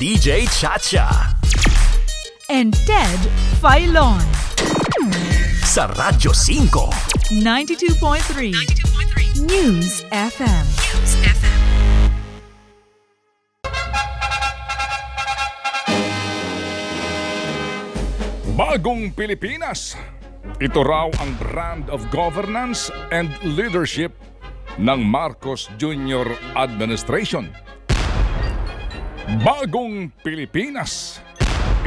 DJ Chacha. and Ted Filon. Sa Radyo 5. 92.3 News FM. Bagong Pilipinas. Ito raw ang brand of governance and leadership ng Marcos Jr. Administration. Bagong Pilipinas.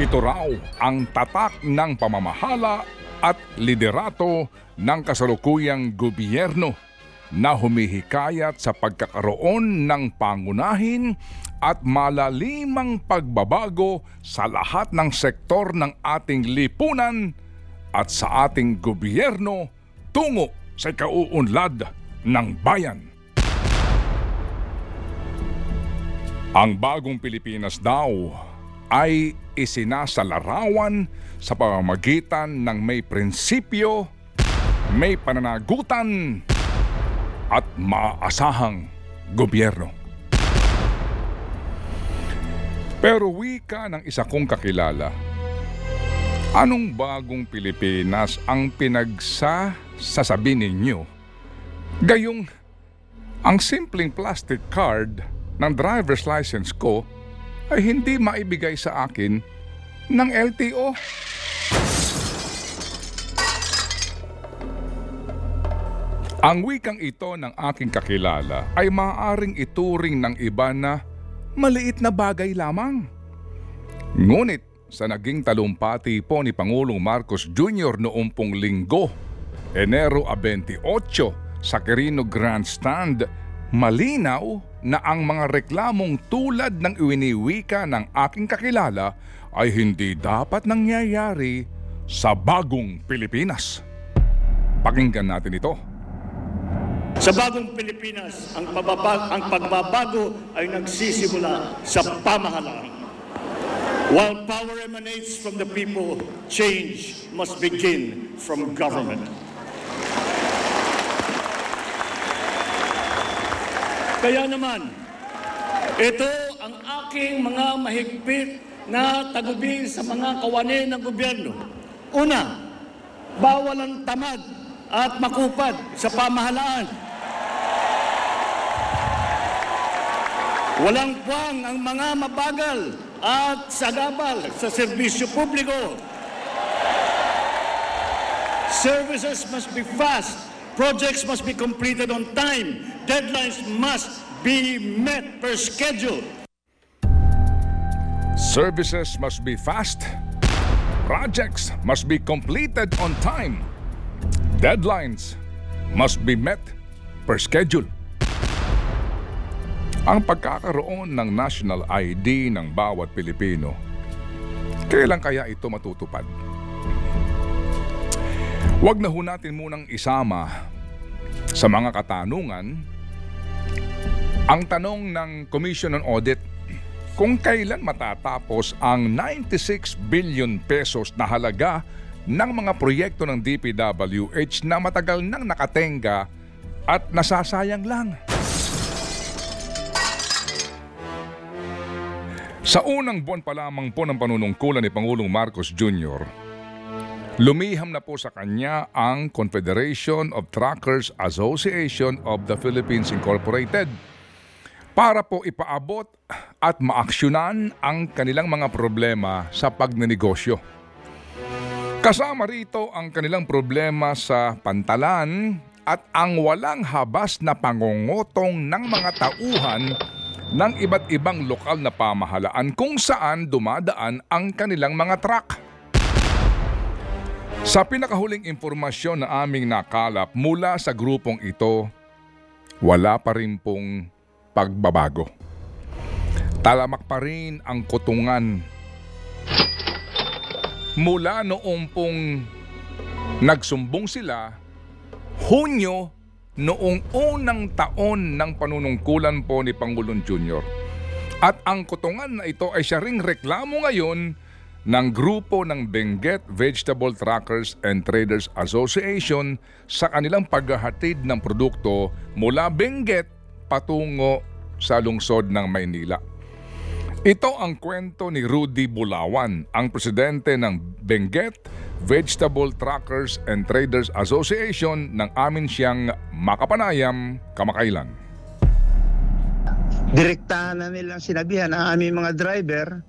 Ito raw ang tatak ng pamamahala at liderato ng kasalukuyang gobyerno na humihikayat sa pagkakaroon ng pangunahin at malalimang pagbabago sa lahat ng sektor ng ating lipunan at sa ating gobyerno tungo sa kauunlad ng bayan. Ang bagong Pilipinas daw ay isinasalarawan sa pamamagitan ng may prinsipyo, may pananagutan at maaasahang gobyerno. Pero wika ng isa kong kakilala, anong bagong Pilipinas ang pinagsasasabi ninyo? Gayong ang simpleng plastic card ng driver's license ko ay hindi maibigay sa akin ng LTO. Ang wikang ito ng aking kakilala ay maaaring ituring ng iba na maliit na bagay lamang. Ngunit sa naging talumpati po ni Pangulong Marcos Jr. noong pong linggo, Enero 28 sa Quirino Grandstand, malinaw na ang mga reklamong tulad ng iwiniwika ng aking kakilala ay hindi dapat nangyayari sa bagong Pilipinas. Pakinggan natin ito. Sa bagong Pilipinas, ang, pababa- ang pagbabago ay nagsisimula sa pamahalaan. While power emanates from the people, change must begin from government. Kaya naman, ito ang aking mga mahigpit na tagubilin sa mga kawanin ng gobyerno. Una, bawal ang tamad at makupad sa pamahalaan. Walang puwang ang mga mabagal at sagabal sa serbisyo publiko. Services must be fast. Projects must be completed on time. Deadlines must be met per schedule. Services must be fast. Projects must be completed on time. Deadlines must be met per schedule. Ang pagkakaroon ng national ID ng bawat Pilipino, kailan kaya ito matutupad? Huwag na ho natin munang isama sa mga katanungan ang tanong ng Commission on Audit kung kailan matatapos ang 96 billion pesos na halaga ng mga proyekto ng DPWH na matagal nang nakatenga at nasasayang lang. Sa unang buwan pa lamang po ng panunungkulan ni Pangulong Marcos Jr., lumiham na po sa kanya ang Confederation of Truckers Association of the Philippines Incorporated para po ipaabot at maaksyonan ang kanilang mga problema sa pagnenegosyo. Kasama rito ang kanilang problema sa pantalan at ang walang habas na pangungutong ng mga tauhan ng iba't ibang lokal na pamahalaan kung saan dumadaan ang kanilang mga truck. Sa pinakahuling impormasyon na aming nakalap mula sa grupong ito, wala pa rin pong pagbabago. Talamak pa rin ang kutungan. Mula noong pong nagsumbong sila, Hunyo noong unang taon ng panunungkulan po ni Pangulong Jr. At ang kutungan na ito ay siya ring reklamo ngayon ng grupo ng Benguet Vegetable Trackers and Traders Association sa kanilang paghahatid ng produkto mula Benguet patungo sa lungsod ng Maynila. Ito ang kwento ni Rudy Bulawan, ang presidente ng Benguet Vegetable Truckers and Traders Association ng amin siyang makapanayam kamakailan. direktahan na nilang sinabihan ang aming mga driver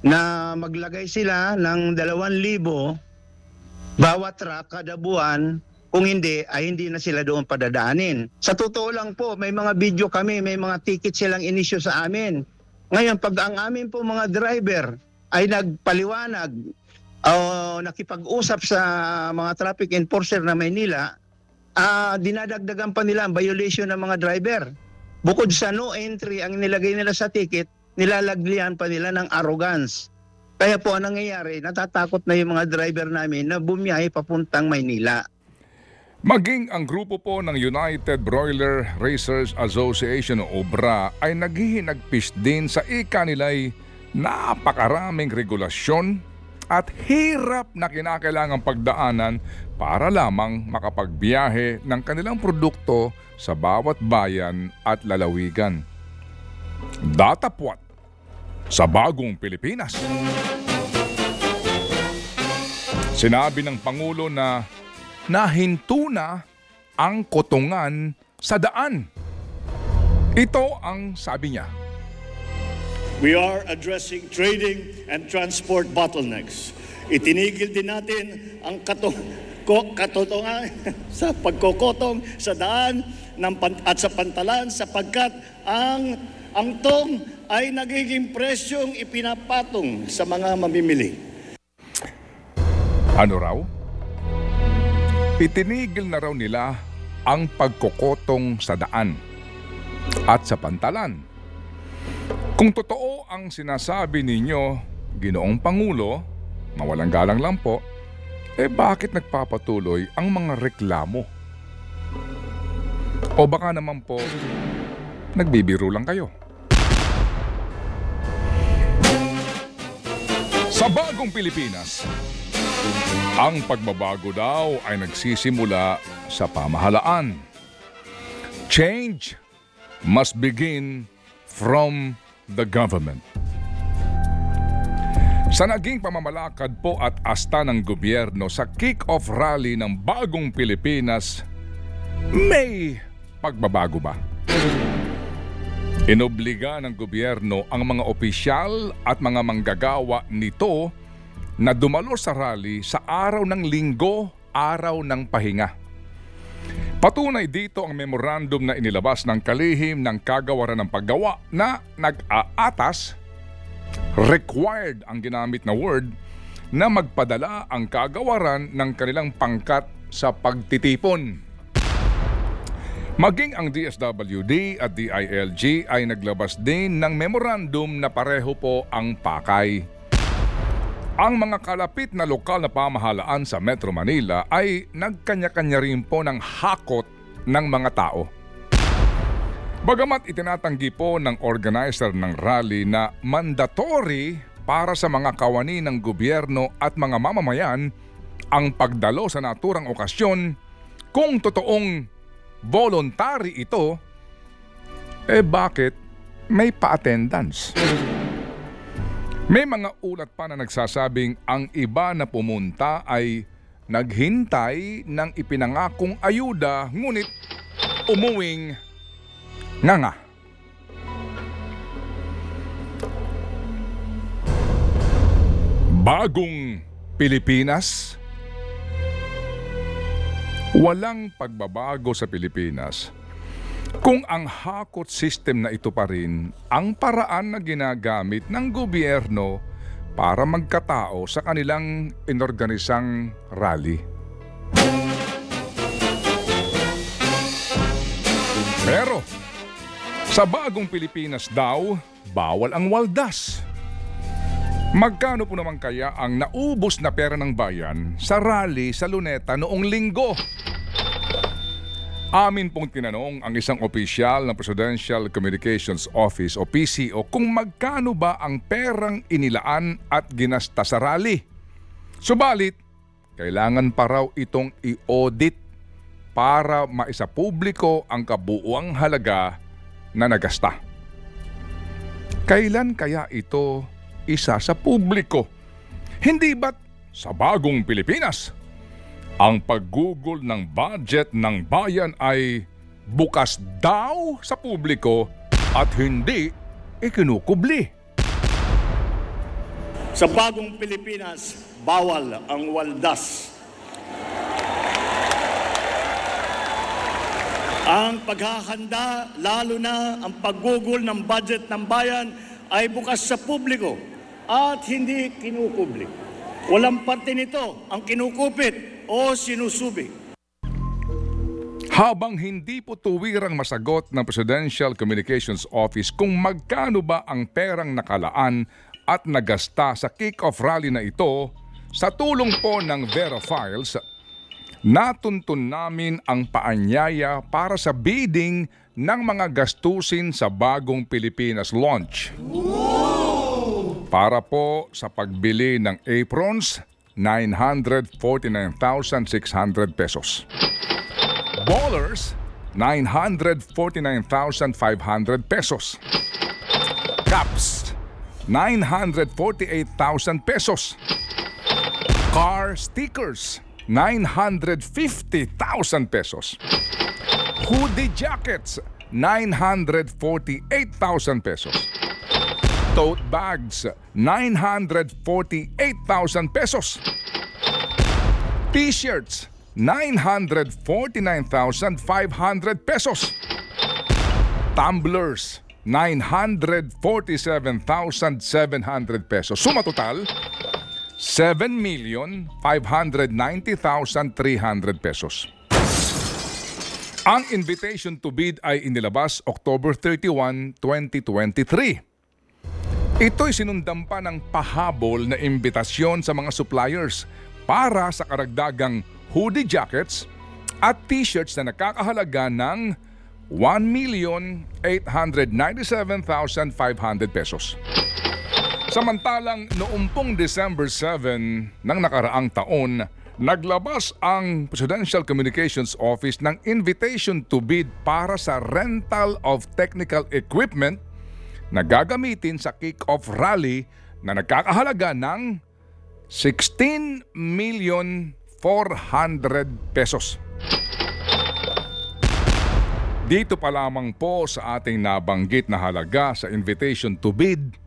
na maglagay sila ng 2,000 bawat truck kada buwan kung hindi ay hindi na sila doon padadaanin. Sa totoo lang po, may mga video kami, may mga ticket silang inisyo sa amin. Ngayon, pag ang amin po mga driver ay nagpaliwanag o nakipag-usap sa mga traffic enforcer na Maynila, ah dinadagdagan pa nila ang violation ng mga driver. Bukod sa no entry ang nilagay nila sa ticket, nilalaglihan pa nila ng arrogance. Kaya po ang nangyayari, natatakot na yung mga driver namin na bumiyahe papuntang Maynila. Maging ang grupo po ng United Broiler Racers Association o OBRA ay naghihinagpis din sa ika nila'y napakaraming regulasyon at hirap na kinakailangang pagdaanan para lamang makapagbiyahe ng kanilang produkto sa bawat bayan at lalawigan. Datapwat sa bagong Pilipinas. Sinabi ng Pangulo na nahinto na ang kotongan sa daan. Ito ang sabi niya. We are addressing trading and transport bottlenecks. Itinigil din natin ang kato ko, sa pagkokotong sa daan ng at sa pantalan sapagkat ang ang tong ay nagiging presyong ipinapatong sa mga mamimili. Ano raw? Itinigil na raw nila ang pagkokotong sa daan at sa pantalan. Kung totoo ang sinasabi ninyo, Ginoong Pangulo, mawalang galang lang po, eh bakit nagpapatuloy ang mga reklamo? O baka naman po, nagbibiro lang kayo. Sa bagong Pilipinas, ang pagbabago daw ay nagsisimula sa pamahalaan. Change must begin from the government. Sa naging pamamalakad po at asta ng gobyerno sa kick-off rally ng bagong Pilipinas, may pagbabago ba? Inobliga ng gobyerno ang mga opisyal at mga manggagawa nito na dumalo sa rally sa araw ng linggo, araw ng pahinga. Patunay dito ang memorandum na inilabas ng kalihim ng kagawaran ng paggawa na nag-aatas, required ang ginamit na word, na magpadala ang kagawaran ng kanilang pangkat sa pagtitipon. Maging ang DSWD at DILG ay naglabas din ng memorandum na pareho po ang pakay. Ang mga kalapit na lokal na pamahalaan sa Metro Manila ay nagkanya-kanya rin po ng hakot ng mga tao. Bagamat itinatanggi po ng organizer ng rally na mandatory para sa mga kawani ng gobyerno at mga mamamayan ang pagdalo sa naturang okasyon kung totoong voluntary ito, eh bakit may pa-attendance? May mga ulat pa na nagsasabing ang iba na pumunta ay naghintay ng ipinangakong ayuda ngunit umuwing nga nga. Bagong Pilipinas? Walang pagbabago sa Pilipinas kung ang hakot system na ito pa rin ang paraan na ginagamit ng gobyerno para magkatao sa kanilang inorganisang rally. Pero sa bagong Pilipinas daw, bawal ang waldas. Magkano po naman kaya ang naubos na pera ng bayan sa rally sa Luneta noong linggo? Amin pong tinanong ang isang opisyal ng Presidential Communications Office o PCO kung magkano ba ang perang inilaan at ginasta sa rally. Subalit, kailangan pa raw itong i-audit para maisapubliko ang kabuuang halaga na nagasta. Kailan kaya ito isa sa publiko? Hindi ba't sa bagong Pilipinas? Ang paggugol ng budget ng bayan ay bukas daw sa publiko at hindi ikinukubli. Sa bagong Pilipinas, bawal ang waldas. Ang paghahanda, lalo na ang paggugol ng budget ng bayan ay bukas sa publiko at hindi kinukubli. Walang parte nito ang kinukupit o sinusubi. Habang hindi po tuwirang masagot ng Presidential Communications Office kung magkano ba ang perang nakalaan at nagasta sa kick-off rally na ito, sa tulong po ng Vera Files, natuntun namin ang paanyaya para sa bidding ng mga gastusin sa bagong Pilipinas launch. Para po sa pagbili ng aprons, 949,600 pesos. Ballers, 949,500 pesos. Caps, 948,000 pesos. Car stickers, 950,000 pesos. Hoodie jackets, 948,000 pesos. Tote bags, 948,000 pesos. T-shirts, 949,500 pesos. Tumblers, 947,700 pesos. Suma total, 7,590,300 pesos. Ang invitation to bid ay inilabas October 31, 2023. Ito'y sinundan pa ng pahabol na imbitasyon sa mga suppliers para sa karagdagang hoodie jackets at t-shirts na nakakahalaga ng 1,897,500 pesos. Samantalang noong pong December 7 ng nakaraang taon, naglabas ang Presidential Communications Office ng invitation to bid para sa rental of technical equipment na gagamitin sa kick-off rally na nagkakahalaga ng 16 million 400 pesos. Dito pa lamang po sa ating nabanggit na halaga sa invitation to bid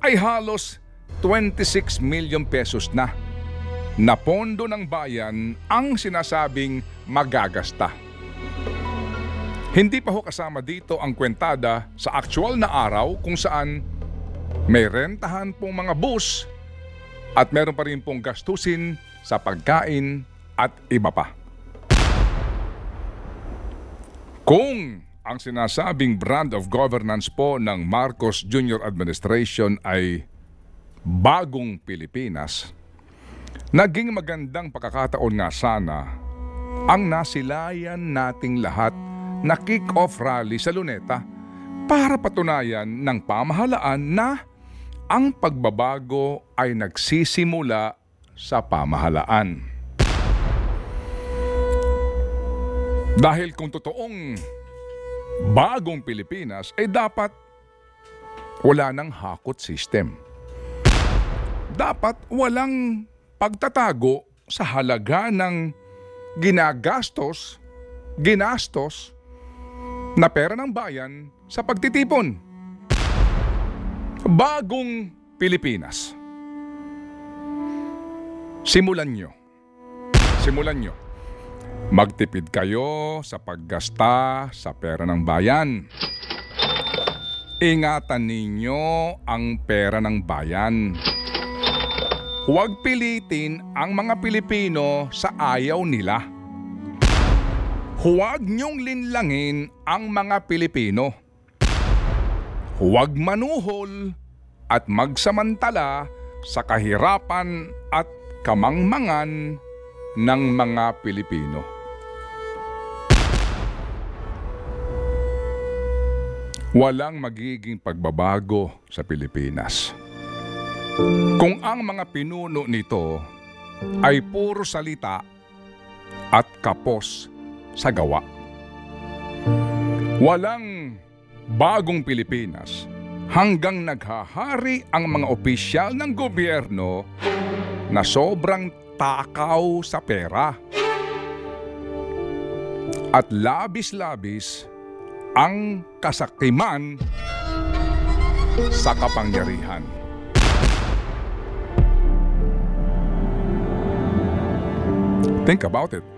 ay halos 26 million pesos na na pondo ng bayan ang sinasabing magagasta. Hindi pa ho kasama dito ang kwentada sa actual na araw kung saan may rentahan pong mga bus at meron pa rin pong gastusin sa pagkain at iba pa. Kung ang sinasabing brand of governance po ng Marcos Jr. Administration ay bagong Pilipinas, naging magandang pagkakataon nga sana ang nasilayan nating lahat na kick-off rally sa Luneta para patunayan ng pamahalaan na ang pagbabago ay nagsisimula sa pamahalaan. Dahil kung totoong bagong Pilipinas, ay dapat wala ng hakot system. Dapat walang pagtatago sa halaga ng ginagastos, ginastos na pera ng bayan sa pagtitipon. Bagong Pilipinas. Simulan nyo. Simulan nyo. Magtipid kayo sa paggasta sa pera ng bayan. Ingatan ninyo ang pera ng bayan. Huwag pilitin ang mga Pilipino sa ayaw nila. Huwag niyong linlangin ang mga Pilipino. Huwag manuhol at magsamantala sa kahirapan at kamangmangan ng mga Pilipino. Walang magiging pagbabago sa Pilipinas. Kung ang mga pinuno nito ay puro salita at kapos sa gawa. Walang bagong Pilipinas hanggang naghahari ang mga opisyal ng gobyerno na sobrang takaw sa pera. At labis-labis ang kasakiman sa kapangyarihan. Think about it.